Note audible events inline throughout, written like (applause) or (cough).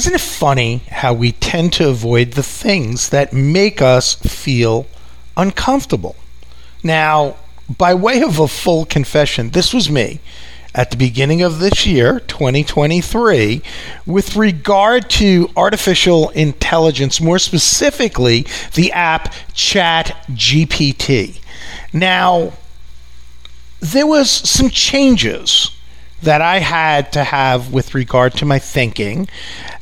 Isn't it funny how we tend to avoid the things that make us feel uncomfortable? Now, by way of a full confession, this was me at the beginning of this year, 2023, with regard to artificial intelligence, more specifically the app Chat GPT. Now, there was some changes that I had to have with regard to my thinking.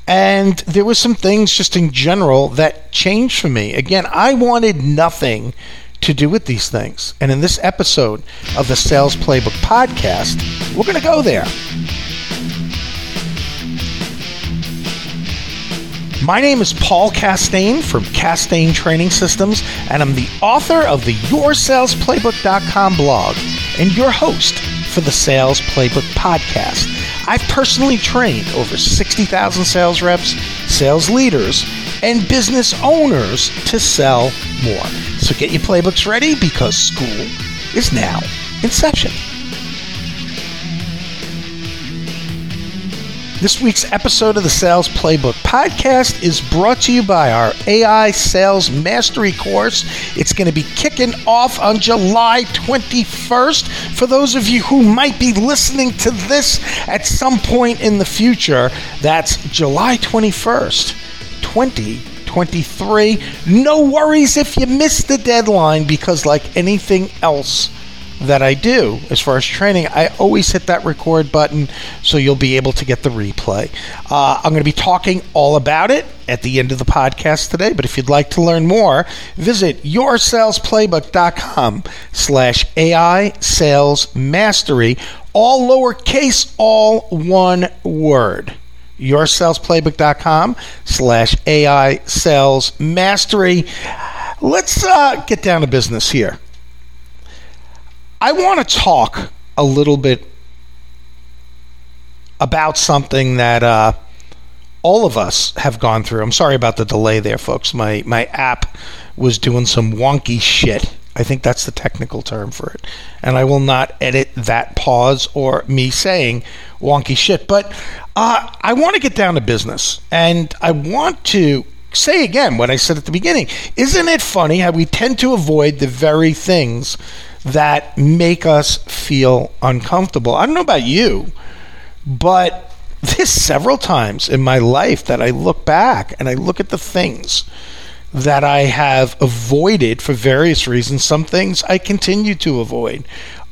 And there was some things just in general that changed for me. Again, I wanted nothing to do with these things. And in this episode of the Sales Playbook podcast, we're going to go there. My name is Paul Castain from Castain Training Systems, and I'm the author of the YourSalesPlaybook.com blog and your host for the Sales Playbook podcast. I've personally trained over 60,000 sales reps, sales leaders, and business owners to sell more. So get your playbooks ready because school is now in session. This week's episode of the Sales Playbook podcast is brought to you by our AI Sales Mastery course. It's going to be kicking off on July 21st. For those of you who might be listening to this at some point in the future, that's July 21st, 2023. No worries if you miss the deadline because, like anything else, that I do as far as training, I always hit that record button so you'll be able to get the replay. Uh, I'm going to be talking all about it at the end of the podcast today, but if you'd like to learn more, visit yoursalesplaybook.com slash AI Sales Mastery, all lowercase, all one word yoursalesplaybook.com slash AI Sales Mastery. Let's uh, get down to business here. I want to talk a little bit about something that uh, all of us have gone through. I'm sorry about the delay there, folks. My my app was doing some wonky shit. I think that's the technical term for it. And I will not edit that pause or me saying wonky shit. But uh, I want to get down to business. And I want to say again what I said at the beginning. Isn't it funny how we tend to avoid the very things that make us feel uncomfortable. I don't know about you, but there's several times in my life that I look back and I look at the things that I have avoided for various reasons. Some things I continue to avoid.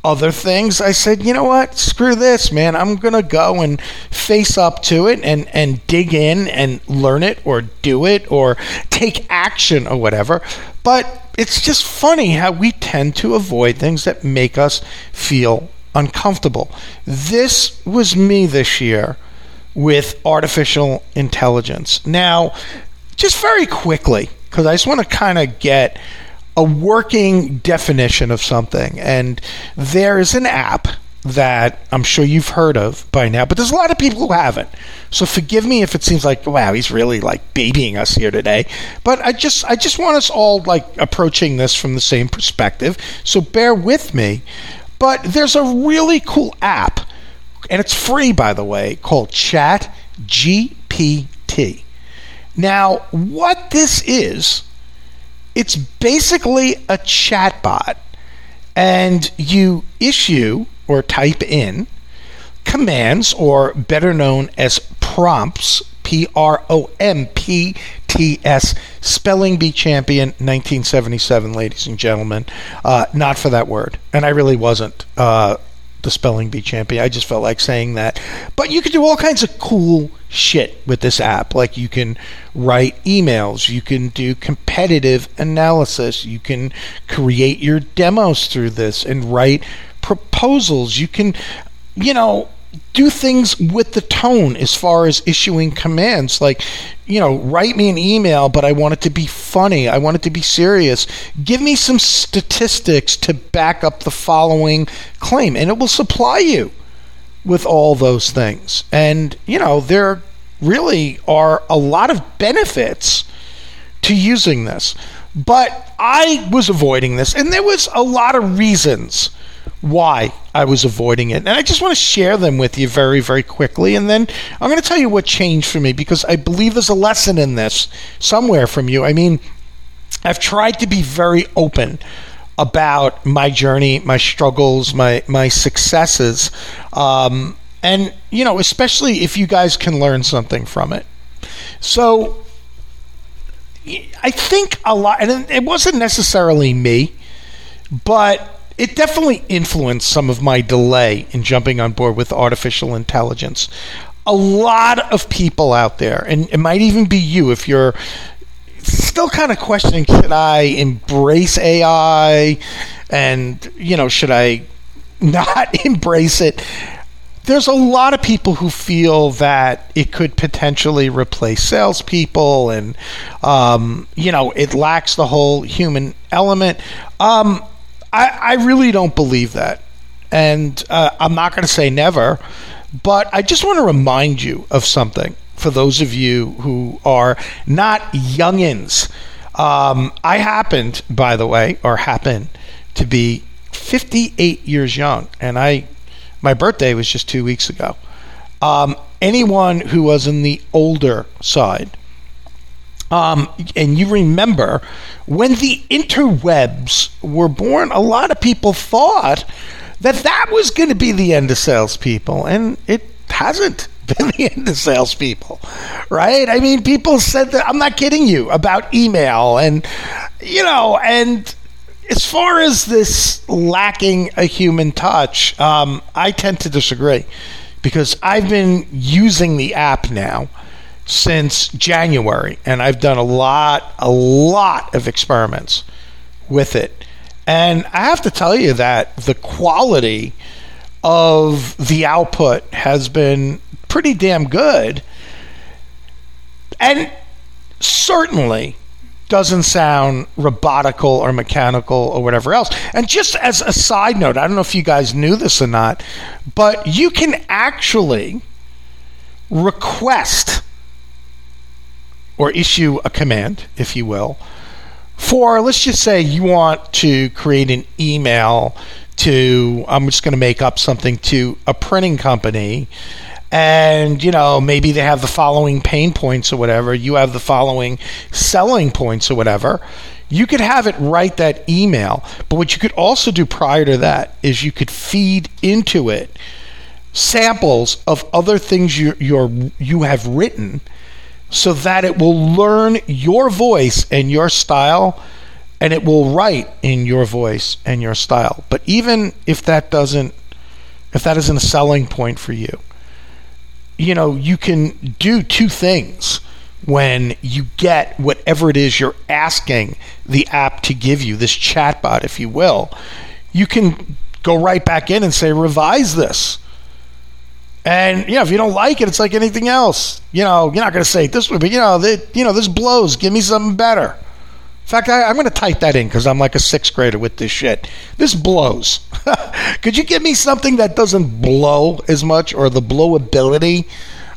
Other things I said, you know what, screw this, man. I'm gonna go and face up to it and, and dig in and learn it or do it or take action or whatever. But it's just funny how we tend to avoid things that make us feel uncomfortable. This was me this year with artificial intelligence. Now, just very quickly, because I just want to kind of get a working definition of something. And there is an app that I'm sure you've heard of by now, but there's a lot of people who haven't. So forgive me if it seems like wow, he's really like babying us here today. But I just I just want us all like approaching this from the same perspective. So bear with me. But there's a really cool app, and it's free by the way, called Chat GPT. Now, what this is, it's basically a chatbot, and you issue or type in commands, or better known as prompts, P R O M P T S, Spelling Bee Champion 1977, ladies and gentlemen. Uh, not for that word. And I really wasn't uh, the Spelling Bee Champion. I just felt like saying that. But you can do all kinds of cool shit with this app. Like you can write emails, you can do competitive analysis, you can create your demos through this and write proposals. You can, you know, do things with the tone as far as issuing commands. Like you know write me an email but i want it to be funny. I want it to be serious. Give me some statistics to back up the following claim and it will supply you with all those things. And you know there really are a lot of benefits to using this. But i was avoiding this and there was a lot of reasons why I was avoiding it. And I just want to share them with you very, very quickly. And then I'm going to tell you what changed for me because I believe there's a lesson in this somewhere from you. I mean, I've tried to be very open about my journey, my struggles, my my successes, um, and you know, especially if you guys can learn something from it. So, I think a lot, and it wasn't necessarily me, but it definitely influenced some of my delay in jumping on board with artificial intelligence. A lot of people out there, and it might even be you if you're still kind of questioning should I embrace AI and, you know, should I (laughs) not embrace it? There's a lot of people who feel that it could potentially replace salespeople and, um, you know, it lacks the whole human element. Um, I, I really don't believe that. And uh, I'm not going to say never, but I just want to remind you of something for those of you who are not youngins. Um, I happened, by the way, or happen to be 58 years young, and I my birthday was just two weeks ago. Um, anyone who was in the older side, um, and you remember when the interwebs were born, a lot of people thought that that was going to be the end of salespeople, and it hasn't (laughs) been the end of salespeople, right? I mean, people said that. I'm not kidding you about email, and you know, and as far as this lacking a human touch, um, I tend to disagree because I've been using the app now since January, and I've done a lot, a lot of experiments with it. And I have to tell you that the quality of the output has been pretty damn good. And certainly doesn't sound robotical or mechanical or whatever else. And just as a side note, I don't know if you guys knew this or not, but you can actually request or issue a command, if you will, for let's just say you want to create an email to, I'm just going to make up something to a printing company and you know maybe they have the following pain points or whatever you have the following selling points or whatever you could have it write that email. But what you could also do prior to that is you could feed into it samples of other things you you're, you have written so that it will learn your voice and your style and it will write in your voice and your style but even if that doesn't if that isn't a selling point for you you know, you can do two things when you get whatever it is you're asking the app to give you, this chatbot, if you will. You can go right back in and say, revise this. And you know, if you don't like it, it's like anything else. You know, you're not going to say this way, but you know, that you know, this blows. Give me something better. In fact, I, am going to type that in because I'm like a sixth grader with this shit. This blows. (laughs) Could you give me something that doesn't blow as much or the blowability?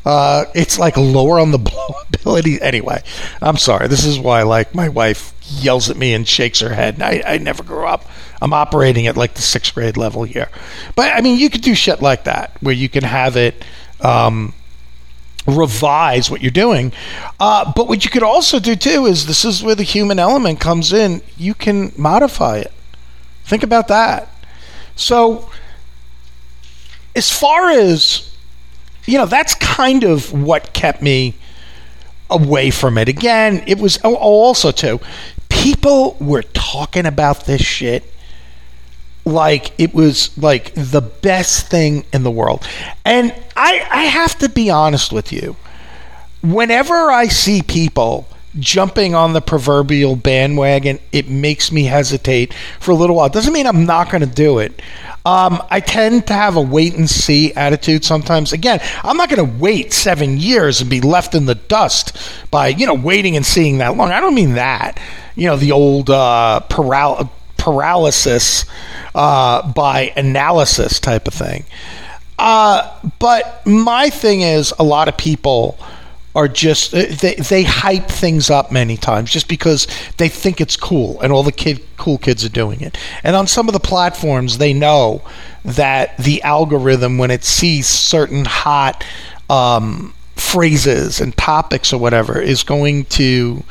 Uh, it's like lower on the (laughs) blowability. Anyway, I'm sorry. This is why, like, my wife yells at me and shakes her head. I, I never grew up. I'm operating at like the sixth grade level here. But I mean, you could do shit like that where you can have it. Um, revise what you're doing. Uh, but what you could also do too is this is where the human element comes in. You can modify it. Think about that. So, as far as you know, that's kind of what kept me away from it. Again, it was oh, also too. People were talking about this shit like it was like the best thing in the world. And I, I have to be honest with you. Whenever I see people jumping on the proverbial bandwagon, it makes me hesitate for a little while. Doesn't mean I'm not going to do it. Um, I tend to have a wait and see attitude sometimes. Again, I'm not going to wait seven years and be left in the dust by you know waiting and seeing that long. I don't mean that. You know the old uh, paralysis uh, by analysis type of thing. Uh, but my thing is, a lot of people are just uh, they they hype things up many times just because they think it's cool and all the kid cool kids are doing it. And on some of the platforms, they know that the algorithm when it sees certain hot um, phrases and topics or whatever is going to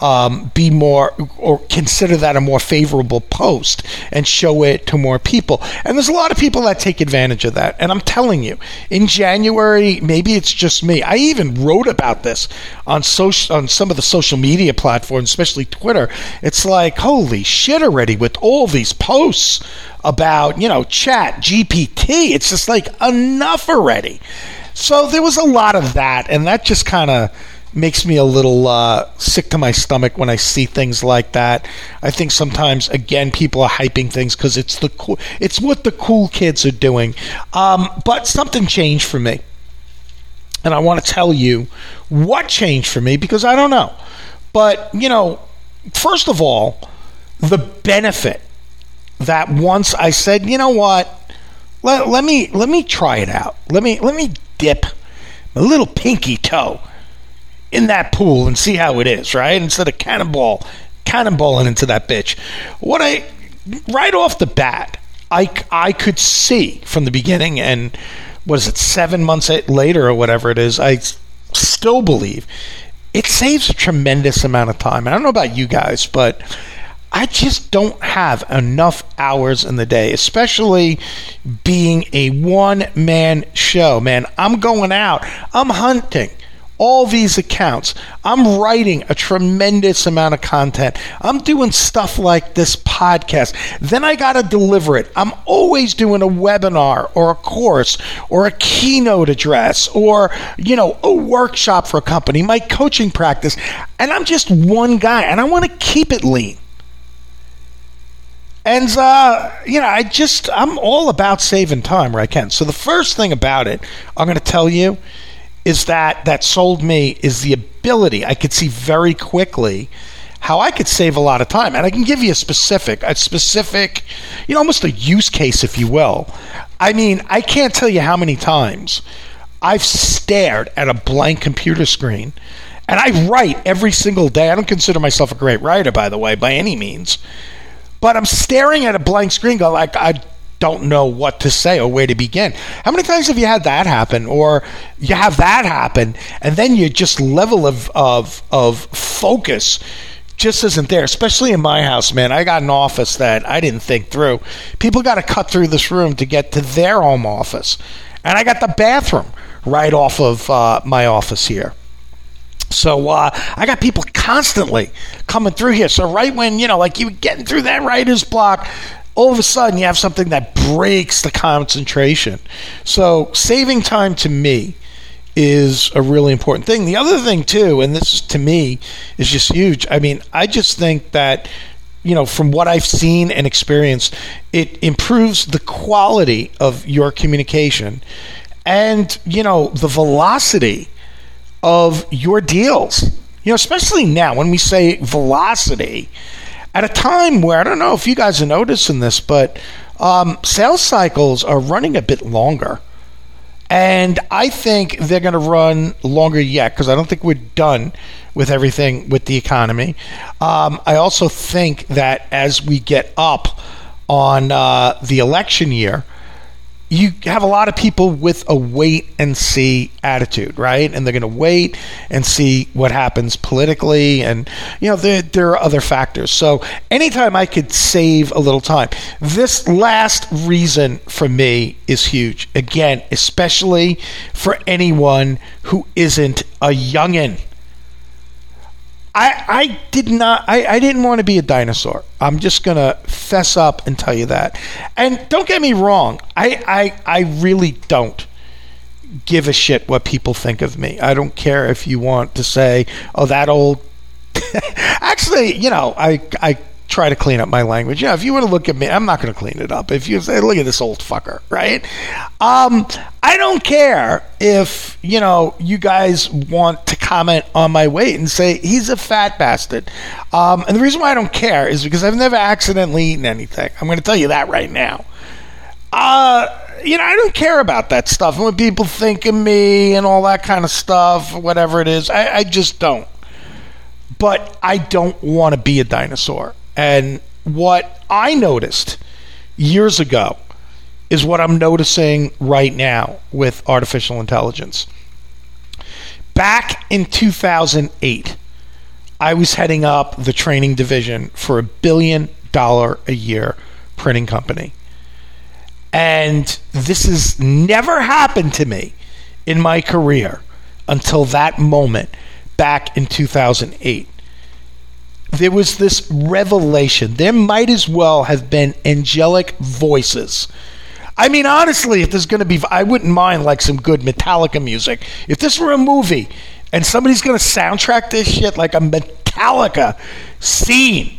um, be more or consider that a more favorable post and show it to more people. And there's a lot of people that take advantage of that. And I'm telling you, in January, maybe it's just me. I even wrote about this on social on some of the social media platforms, especially Twitter. It's like holy shit already with all these posts about you know chat GPT. It's just like enough already. So there was a lot of that, and that just kind of makes me a little uh, sick to my stomach when I see things like that. I think sometimes, again, people are hyping things because it's the it's what the cool kids are doing. Um, but something changed for me, and I want to tell you what changed for me because I don't know. But you know, first of all, the benefit that once I said, you know what, let, let me let me try it out. Let me let me dip my little pinky toe in that pool and see how it is, right? Instead of cannonball, cannonballing into that bitch. What I, right off the bat, I, I could see from the beginning, and was it seven months later or whatever it is, I still believe it saves a tremendous amount of time. I don't know about you guys, but I just don't have enough hours in the day, especially being a one man show. Man, I'm going out, I'm hunting all these accounts. I'm writing a tremendous amount of content. I'm doing stuff like this podcast. Then I got to deliver it. I'm always doing a webinar or a course or a keynote address or, you know, a workshop for a company, my coaching practice. And I'm just one guy and I want to keep it lean. And uh, you know, I just I'm all about saving time where I can. So the first thing about it, I'm going to tell you, is that that sold me is the ability. I could see very quickly how I could save a lot of time, and I can give you a specific, a specific, you know, almost a use case, if you will. I mean, I can't tell you how many times I've stared at a blank computer screen. And I write every single day. I don't consider myself a great writer, by the way, by any means but I'm staring at a blank screen, go like I don't know what to say or where to begin. How many times have you had that happen, or you have that happen, and then your just level of of of focus just isn't there, especially in my house, man. I got an office that I didn't think through. People got to cut through this room to get to their home office. And I got the bathroom right off of uh, my office here. So uh, I got people constantly coming through here. So right when you know, like you were getting through that writer's block, all of a sudden you have something that breaks the concentration. So saving time to me is a really important thing. The other thing too, and this to me is just huge. I mean, I just think that you know, from what I've seen and experienced, it improves the quality of your communication and you know the velocity of your deals. You know, especially now when we say velocity, at a time where I don't know if you guys are noticing this, but um, sales cycles are running a bit longer. And I think they're going to run longer yet because I don't think we're done with everything with the economy. Um, I also think that as we get up on uh, the election year, you have a lot of people with a wait and see attitude, right? And they're going to wait and see what happens politically, and you know there there are other factors. So anytime I could save a little time, this last reason for me is huge. Again, especially for anyone who isn't a youngin. I, I did not I, I didn't want to be a dinosaur. I'm just gonna fess up and tell you that. And don't get me wrong, I, I I really don't give a shit what people think of me. I don't care if you want to say, oh that old (laughs) actually, you know, I I try to clean up my language. Yeah, if you want to look at me, I'm not going to clean it up. If you say, look at this old fucker, right? Um, I don't care if, you know, you guys want to comment on my weight and say he's a fat bastard. Um, and the reason why I don't care is because I've never accidentally eaten anything. I'm going to tell you that right now. Uh, you know, I don't care about that stuff. And what people think of me and all that kind of stuff, whatever it is, I, I just don't. But I don't want to be a dinosaur. And what I noticed years ago is what I'm noticing right now with artificial intelligence. Back in 2008, I was heading up the training division for a billion dollar a year printing company. And this has never happened to me in my career until that moment back in 2008. There was this revelation. There might as well have been angelic voices. I mean, honestly, if there's going to be, I wouldn't mind like some good Metallica music. If this were a movie and somebody's going to soundtrack this shit like a Metallica scene,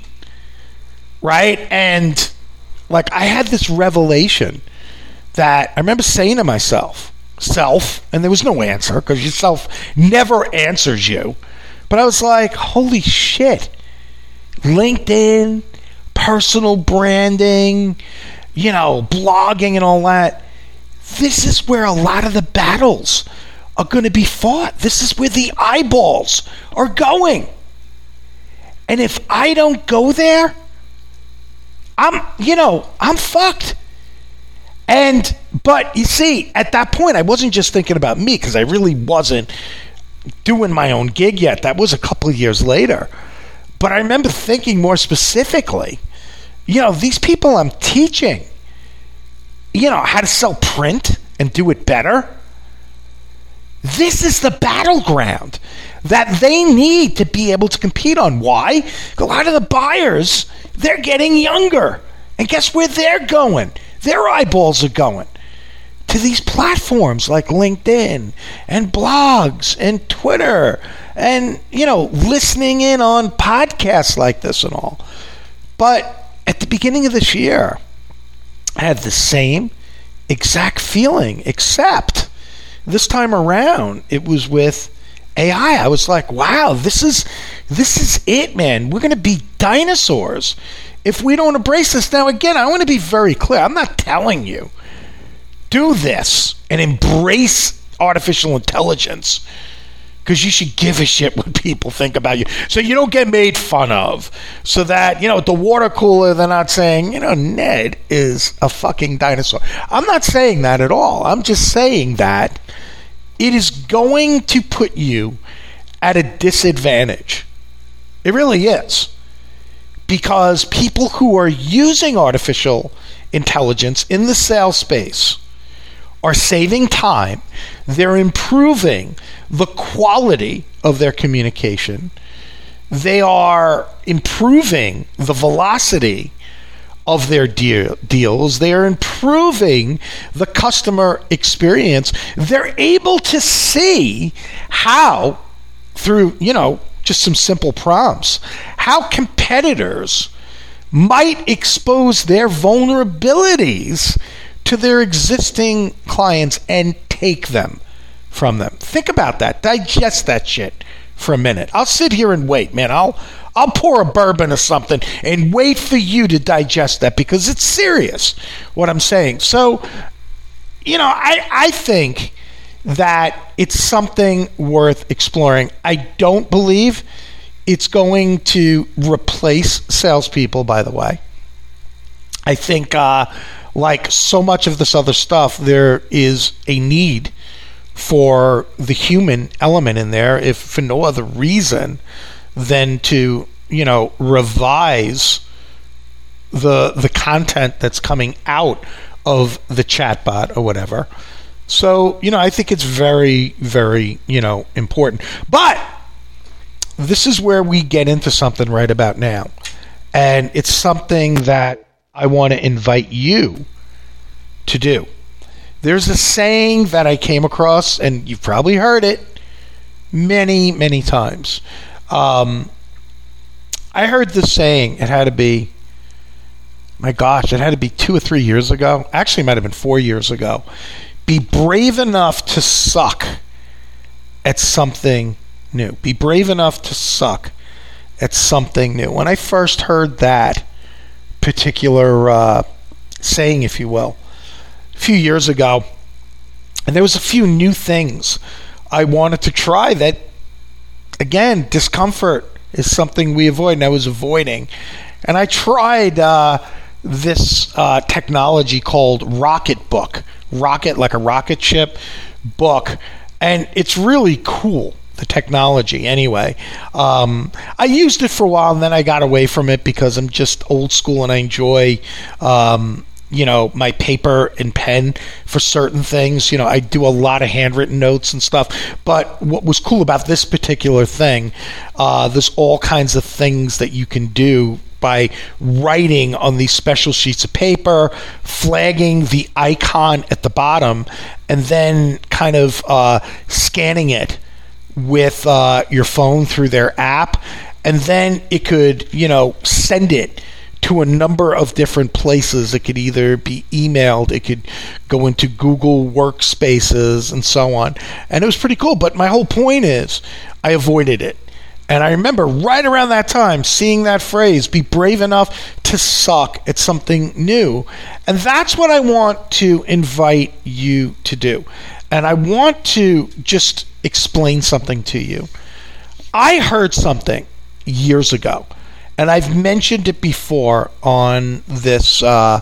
right? And like I had this revelation that I remember saying to myself, self, and there was no answer because yourself never answers you. But I was like, holy shit. LinkedIn, personal branding, you know, blogging and all that. This is where a lot of the battles are going to be fought. This is where the eyeballs are going. And if I don't go there, I'm, you know, I'm fucked. And, but you see, at that point, I wasn't just thinking about me because I really wasn't doing my own gig yet. That was a couple of years later. But I remember thinking more specifically, you know, these people I'm teaching, you know, how to sell print and do it better. This is the battleground that they need to be able to compete on. Why? A lot of the buyers, they're getting younger. And guess where they're going? Their eyeballs are going to these platforms like LinkedIn and blogs and Twitter and, you know, listening in on podcasts like this and all. But at the beginning of this year, I had the same exact feeling, except this time around it was with AI. I was like, wow, this is this is it, man. We're gonna be dinosaurs if we don't embrace this. Now again, I want to be very clear. I'm not telling you do this and embrace artificial intelligence because you should give a shit what people think about you so you don't get made fun of so that you know at the water cooler they're not saying you know ned is a fucking dinosaur i'm not saying that at all i'm just saying that it is going to put you at a disadvantage. It really is. Because people who are using artificial intelligence in the sales space are saving time, they're improving the quality of their communication, they are improving the velocity of their deal, deals. They are improving the customer experience. They're able to see how, through, you know, just some simple prompts, how competitors might expose their vulnerabilities to their existing clients and take them from them. Think about that. Digest that shit for a minute. I'll sit here and wait, man. I'll I'll pour a bourbon or something and wait for you to digest that because it's serious what I'm saying. So, you know, I, I think that it's something worth exploring. I don't believe it's going to replace salespeople, by the way. I think, uh, like so much of this other stuff, there is a need for the human element in there, if for no other reason than to you know revise the the content that's coming out of the chatbot or whatever. So you know, I think it's very very you know important. But this is where we get into something right about now, and it's something that I want to invite you to do. There's a saying that I came across, and you've probably heard it many, many times. Um, I heard this saying. It had to be, my gosh, it had to be two or three years ago. Actually, it might have been four years ago. Be brave enough to suck at something new. Be brave enough to suck at something new. When I first heard that particular uh, saying, if you will, a few years ago, and there was a few new things I wanted to try that, again, discomfort is something we avoid, and I was avoiding. And I tried uh, this uh, technology called Rocket Book, Rocket, like a rocket ship book. And it's really cool the technology anyway. Um, I used it for a while and then I got away from it because I'm just old school and I enjoy. Um, you know my paper and pen for certain things you know i do a lot of handwritten notes and stuff but what was cool about this particular thing uh, there's all kinds of things that you can do by writing on these special sheets of paper, flagging the icon at the bottom, and then kind of uh, scanning it with uh, your phone through their app, and then it could, you know, send it to a number of different places. It could either be emailed, it could go into Google Workspaces, and so on. And it was pretty cool. But my whole point is, I avoided it. And I remember right around that time seeing that phrase, be brave enough to suck at something new. And that's what I want to invite you to do. And I want to just explain something to you. I heard something years ago, and I've mentioned it before on this uh,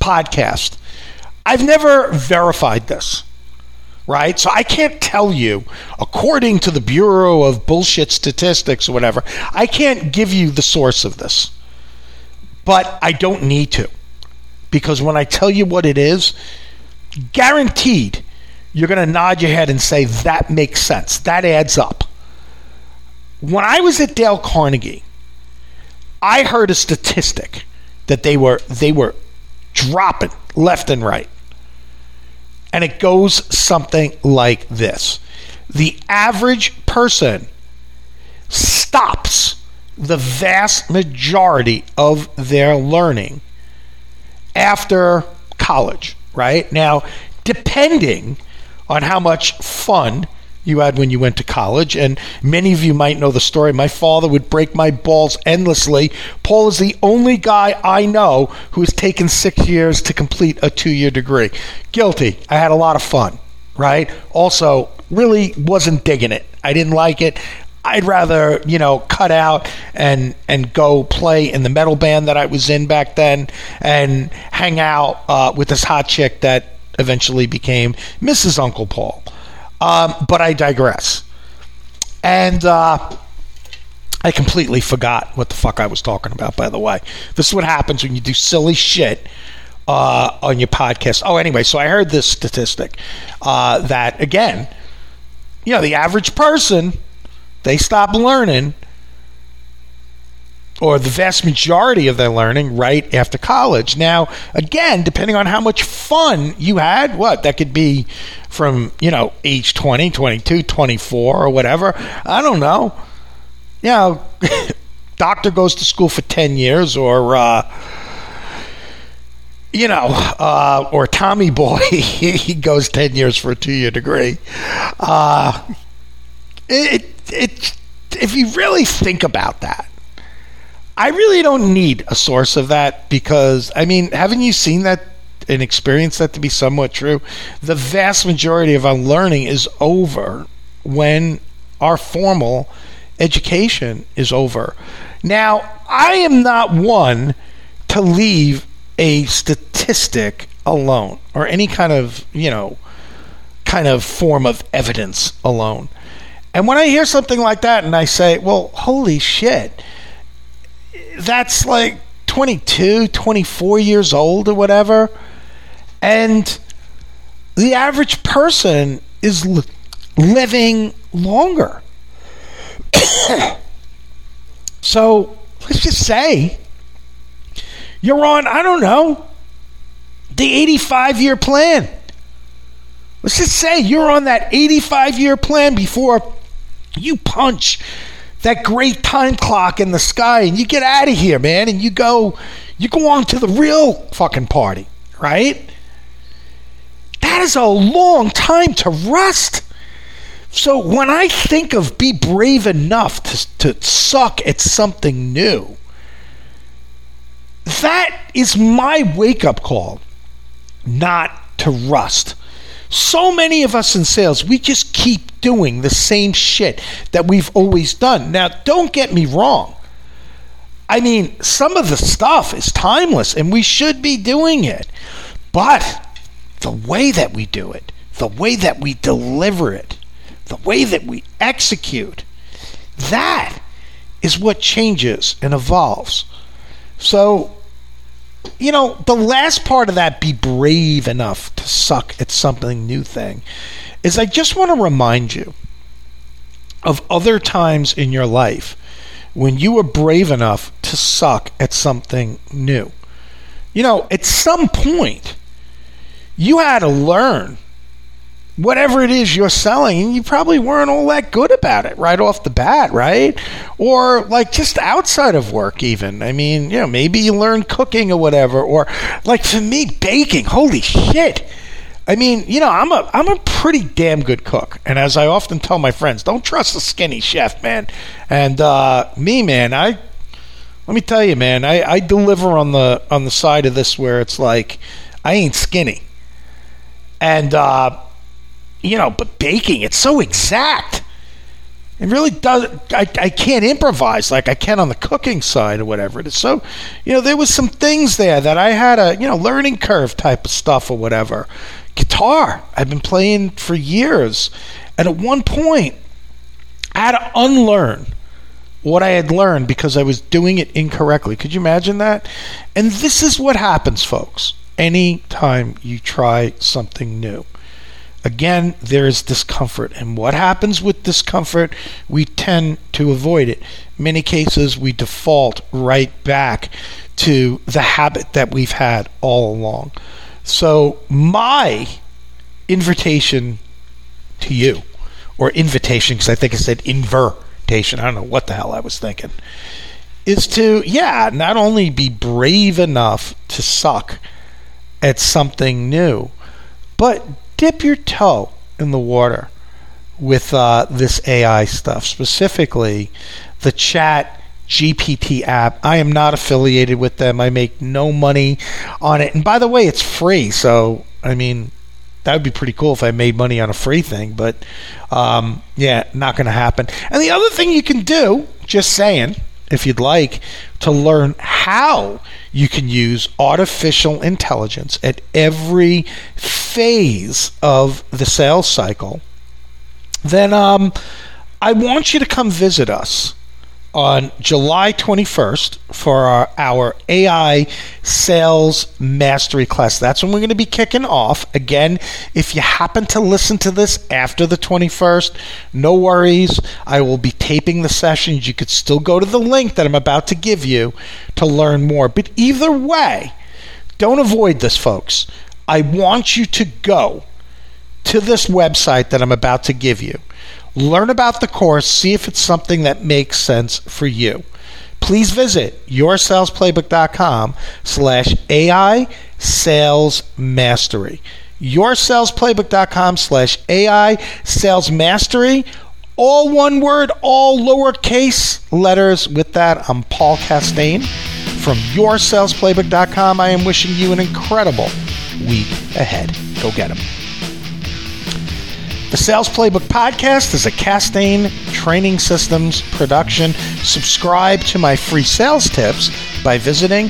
podcast. I've never verified this, right? So I can't tell you, according to the Bureau of Bullshit Statistics or whatever, I can't give you the source of this. But I don't need to. Because when I tell you what it is, guaranteed you're going to nod your head and say, that makes sense. That adds up. When I was at Dale Carnegie, I heard a statistic that they were they were dropping left and right. And it goes something like this. The average person stops the vast majority of their learning after college, right? Now, depending on how much fun you had when you went to college. And many of you might know the story. My father would break my balls endlessly. Paul is the only guy I know who has taken six years to complete a two year degree. Guilty. I had a lot of fun, right? Also, really wasn't digging it. I didn't like it. I'd rather, you know, cut out and and go play in the metal band that I was in back then and hang out uh, with this hot chick that eventually became Mrs. Uncle Paul. Um, but I digress. And uh, I completely forgot what the fuck I was talking about, by the way. This is what happens when you do silly shit uh, on your podcast. Oh, anyway, so I heard this statistic uh, that, again, you know, the average person, they stop learning or the vast majority of their learning right after college. Now, again, depending on how much fun you had, what that could be from, you know, age 20, 22, 24 or whatever. I don't know. You know, (laughs) doctor goes to school for 10 years or uh, you know, uh, or Tommy Boy, (laughs) he goes 10 years for a two year degree. Uh, it, it, if you really think about that, I really don't need a source of that because I mean, haven't you seen that and experienced that to be somewhat true? The vast majority of our learning is over when our formal education is over. Now, I am not one to leave a statistic alone or any kind of, you know, kind of form of evidence alone. And when I hear something like that and I say, well, holy shit, that's like 22, 24 years old or whatever. And the average person is li- living longer. (coughs) so let's just say you're on, I don't know, the 85 year plan. Let's just say you're on that 85 year plan before you punch that great time clock in the sky and you get out of here, man, and you go you go on to the real fucking party, right? That is a long time to rest. So when I think of be brave enough to, to suck at something new, that is my wake up call, not to rust. So many of us in sales, we just keep doing the same shit that we've always done. Now, don't get me wrong. I mean, some of the stuff is timeless and we should be doing it. But the way that we do it, the way that we deliver it, the way that we execute, that is what changes and evolves. So, you know, the last part of that be brave enough to suck at something new thing is I just want to remind you of other times in your life when you were brave enough to suck at something new. You know, at some point, you had to learn whatever it is you're selling and you probably weren't all that good about it right off the bat right? Or like just outside of work even. I mean you know maybe you learned cooking or whatever or like for me baking holy shit. I mean, you know, I'm a I'm a pretty damn good cook, and as I often tell my friends, don't trust a skinny chef, man. And uh, me, man, I let me tell you, man, I, I deliver on the on the side of this where it's like I ain't skinny, and uh, you know, but baking, it's so exact. It really does. I, I can't improvise like I can on the cooking side or whatever it is. So, you know, there was some things there that I had a you know learning curve type of stuff or whatever guitar. I've been playing for years. And at one point, I had to unlearn what I had learned because I was doing it incorrectly. Could you imagine that? And this is what happens, folks, anytime you try something new. Again, there is discomfort. And what happens with discomfort? We tend to avoid it. In many cases, we default right back to the habit that we've had all along. So, my invitation to you, or invitation, because I think I said invitation, I don't know what the hell I was thinking, is to, yeah, not only be brave enough to suck at something new, but dip your toe in the water with uh, this AI stuff, specifically the chat GPT app. I am not affiliated with them. I make no money on it. And by the way, it's free. So, I mean, that would be pretty cool if I made money on a free thing. But, um, yeah, not going to happen. And the other thing you can do, just saying, if you'd like, to learn how you can use artificial intelligence at every phase of the sales cycle, then um, I want you to come visit us on July 21st for our, our, AI sales mastery class. That's when we're going to be kicking off. Again, if you happen to listen to this after the 21st, no worries. I will be taping the sessions. You could still go to the link that I'm about to give you to learn more. But either way, don't avoid this, folks. I want you to go to this website that I'm about to give you learn about the course, see if it's something that makes sense for you. Please visit yoursalesplaybook.com slash AI Sales Mastery. Yoursalesplaybook.com slash AI Sales Mastery. All one word, all lowercase letters. With that, I'm Paul Castain from yoursalesplaybook.com. I am wishing you an incredible week ahead. Go get them. The Sales Playbook Podcast is a Castain Training Systems production. Subscribe to my free sales tips by visiting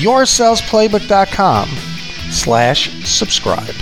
yoursalesplaybook.com slash subscribe.